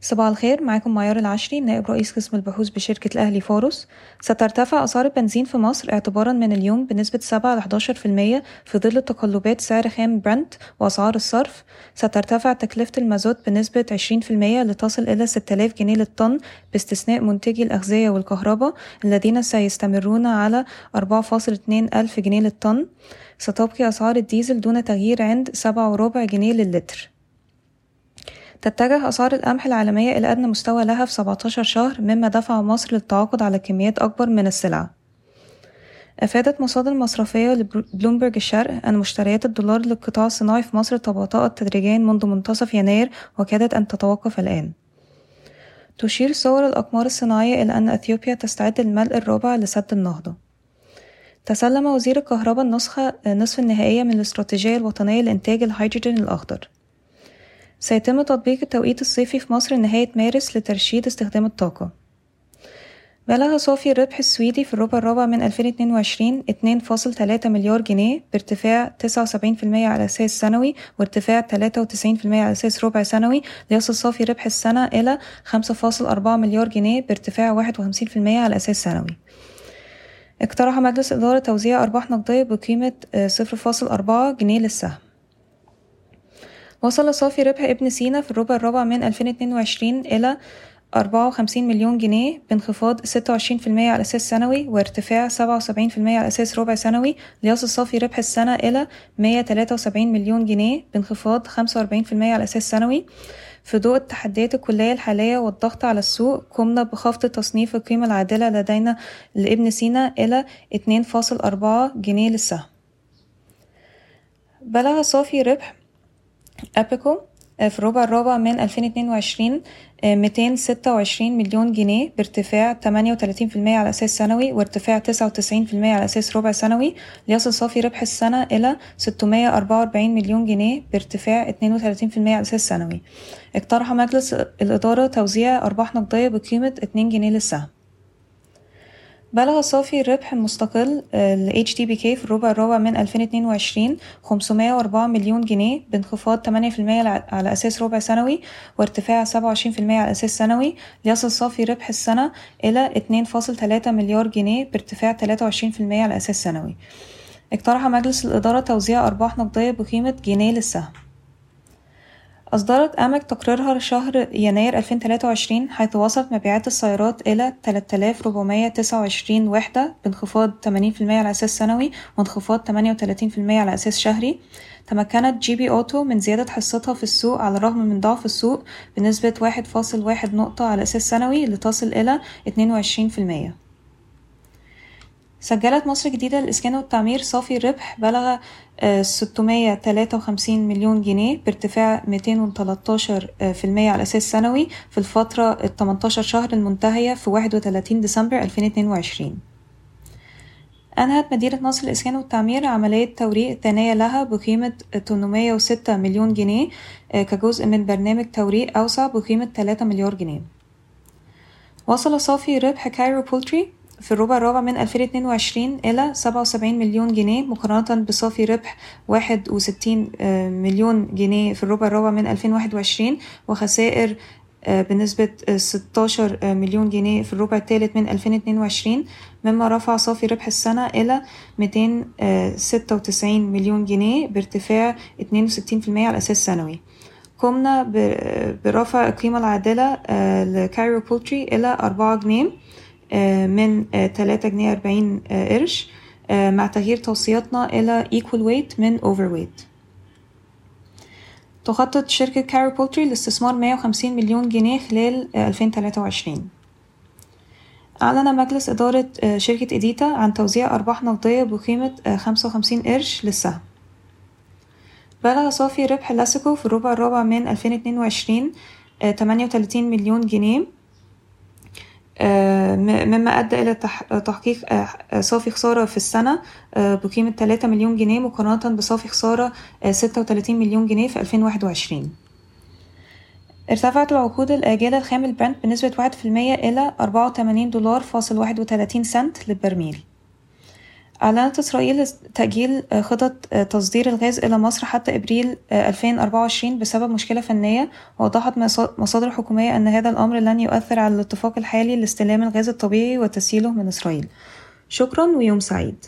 صباح الخير معاكم معيار العشري نائب رئيس قسم البحوث بشركة الأهلي فاروس سترتفع أسعار البنزين في مصر اعتبارا من اليوم بنسبة 7 ل 11% في ظل تقلبات سعر خام برنت وأسعار الصرف. سترتفع تكلفة المازوت بنسبة 20% لتصل إلى 6000 جنيه للطن باستثناء منتجي الأغذية والكهرباء الذين سيستمرون على 4.2 ألف جنيه للطن. ستبقي أسعار الديزل دون تغيير عند 7 وربع جنيه للتر تتجه أسعار القمح العالمية إلى أدنى مستوى لها في 17 شهر مما دفع مصر للتعاقد على كميات أكبر من السلع. أفادت مصادر مصرفية لبلومبرج الشرق أن مشتريات الدولار للقطاع الصناعي في مصر تباطأت تدريجيا منذ منتصف يناير وكادت أن تتوقف الآن. تشير صور الأقمار الصناعية إلى أن أثيوبيا تستعد للملء الرابع لسد النهضة. تسلم وزير الكهرباء النسخة نصف النهائية من الاستراتيجية الوطنية لإنتاج الهيدروجين الأخضر. سيتم تطبيق التوقيت الصيفي في مصر نهاية مارس لترشيد استخدام الطاقة. بلغ صافي الربح السويدي في الربع الرابع من 2022 2.3 مليار جنيه بارتفاع 79% على أساس سنوي وارتفاع 93% على أساس ربع سنوي ليصل صافي ربح السنة إلى 5.4 مليار جنيه بارتفاع 51% على أساس سنوي. اقترح مجلس إدارة توزيع أرباح نقدية بقيمة 0.4 جنيه للسهم. وصل صافي ربح ابن سينا في الربع الرابع من 2022 إلى 54 مليون جنيه بانخفاض 26% على أساس سنوي وارتفاع 77% على أساس ربع سنوي. ليصل صافي ربح السنة إلى 173 مليون جنيه بانخفاض 45% على أساس سنوي. في ضوء التحديات الكلية الحالية والضغط على السوق قمنا بخفض تصنيف القيمة العادلة لدينا لابن سينا إلى 2.4 جنيه للسهم. بلغ صافي ربح أبيكو في الربع الرابع من 2022 226 مليون جنيه بارتفاع 38% على أساس سنوي وارتفاع 99% على أساس ربع سنوي. ليصل صافي ربح السنة إلى 644 مليون جنيه بارتفاع 32% على أساس سنوي. اقترح مجلس الإدارة توزيع أرباح نقدية بقيمة 2 جنيه للسهم. بلغ صافي الربح المستقل ل HDBK في الربع الرابع من 2022 504 مليون جنيه بانخفاض 8% على أساس ربع سنوي وارتفاع 27% على أساس سنوي. ليصل صافي ربح السنة إلى 2.3 مليار جنيه بارتفاع 23% على أساس سنوي. اقترح مجلس الإدارة توزيع أرباح نقدية بقيمة جنيه للسهم. أصدرت أمك تقريرها لشهر يناير 2023 حيث وصلت مبيعات السيارات إلى 3429 وحدة بانخفاض 80% على أساس سنوي وانخفاض 38% على أساس شهري. تمكنت GB Auto من زيادة حصتها في السوق على الرغم من ضعف السوق بنسبة 1.1 نقطة على أساس سنوي لتصل إلى 22% سجلت مصر الجديدة للإسكان والتعمير صافي ربح بلغ 653 مليون جنيه بارتفاع 213% على أساس سنوي في الفترة ال 18 شهر المنتهية في 31 ديسمبر 2022 أنهت مدينة نصر للإسكان والتعمير عملية توريق الثانية لها بقيمة 806 مليون جنيه كجزء من برنامج توريق أوسع بقيمة 3 مليار جنيه. وصل صافي ربح Cairo Poultry في الربع الرابع من 2022 إلى 77 مليون جنيه مقارنة بصافي ربح 61 مليون جنيه في الربع الرابع من 2021 وخسائر بنسبة 16 مليون جنيه في الربع الثالث من 2022 مما رفع صافي ربح السنة إلى 296 مليون جنيه بارتفاع 62% على أساس سنوي. قمنا برفع القيمة العادلة ل Cairo Poultry إلى 4 جنيه. من 3 جنيه 40 قرش مع تغيير توصياتنا إلى equal weight من overweight تخطط شركة Cairo Poultry لاستثمار 150 مليون جنيه خلال 2023 أعلن مجلس إدارة شركة إديتا عن توزيع أرباح نقدية بقيمة 55 قرش للسهم. بلغ صافي ربح لاسيكو في الربع الرابع من 2022 38 مليون جنيه. مما أدى إلى تحقيق صافي خسارة في السنة. بقيمة 3 مليون جنيه مقارنة بصافي خسارة 36 مليون جنيه في 2021 ارتفعت العقود الآجلة الخام البرنت بنسبة واحد في المية إلى أربعة وتمانين دولار فاصل واحد وتلاتين سنت للبرميل. أعلنت إسرائيل تأجيل خطط تصدير الغاز إلى مصر حتى إبريل 2024 بسبب مشكلة فنية وأوضحت مصادر حكومية أن هذا الأمر لن يؤثر على الاتفاق الحالي لاستلام الغاز الطبيعي وتسييله من إسرائيل. شكرا ويوم سعيد.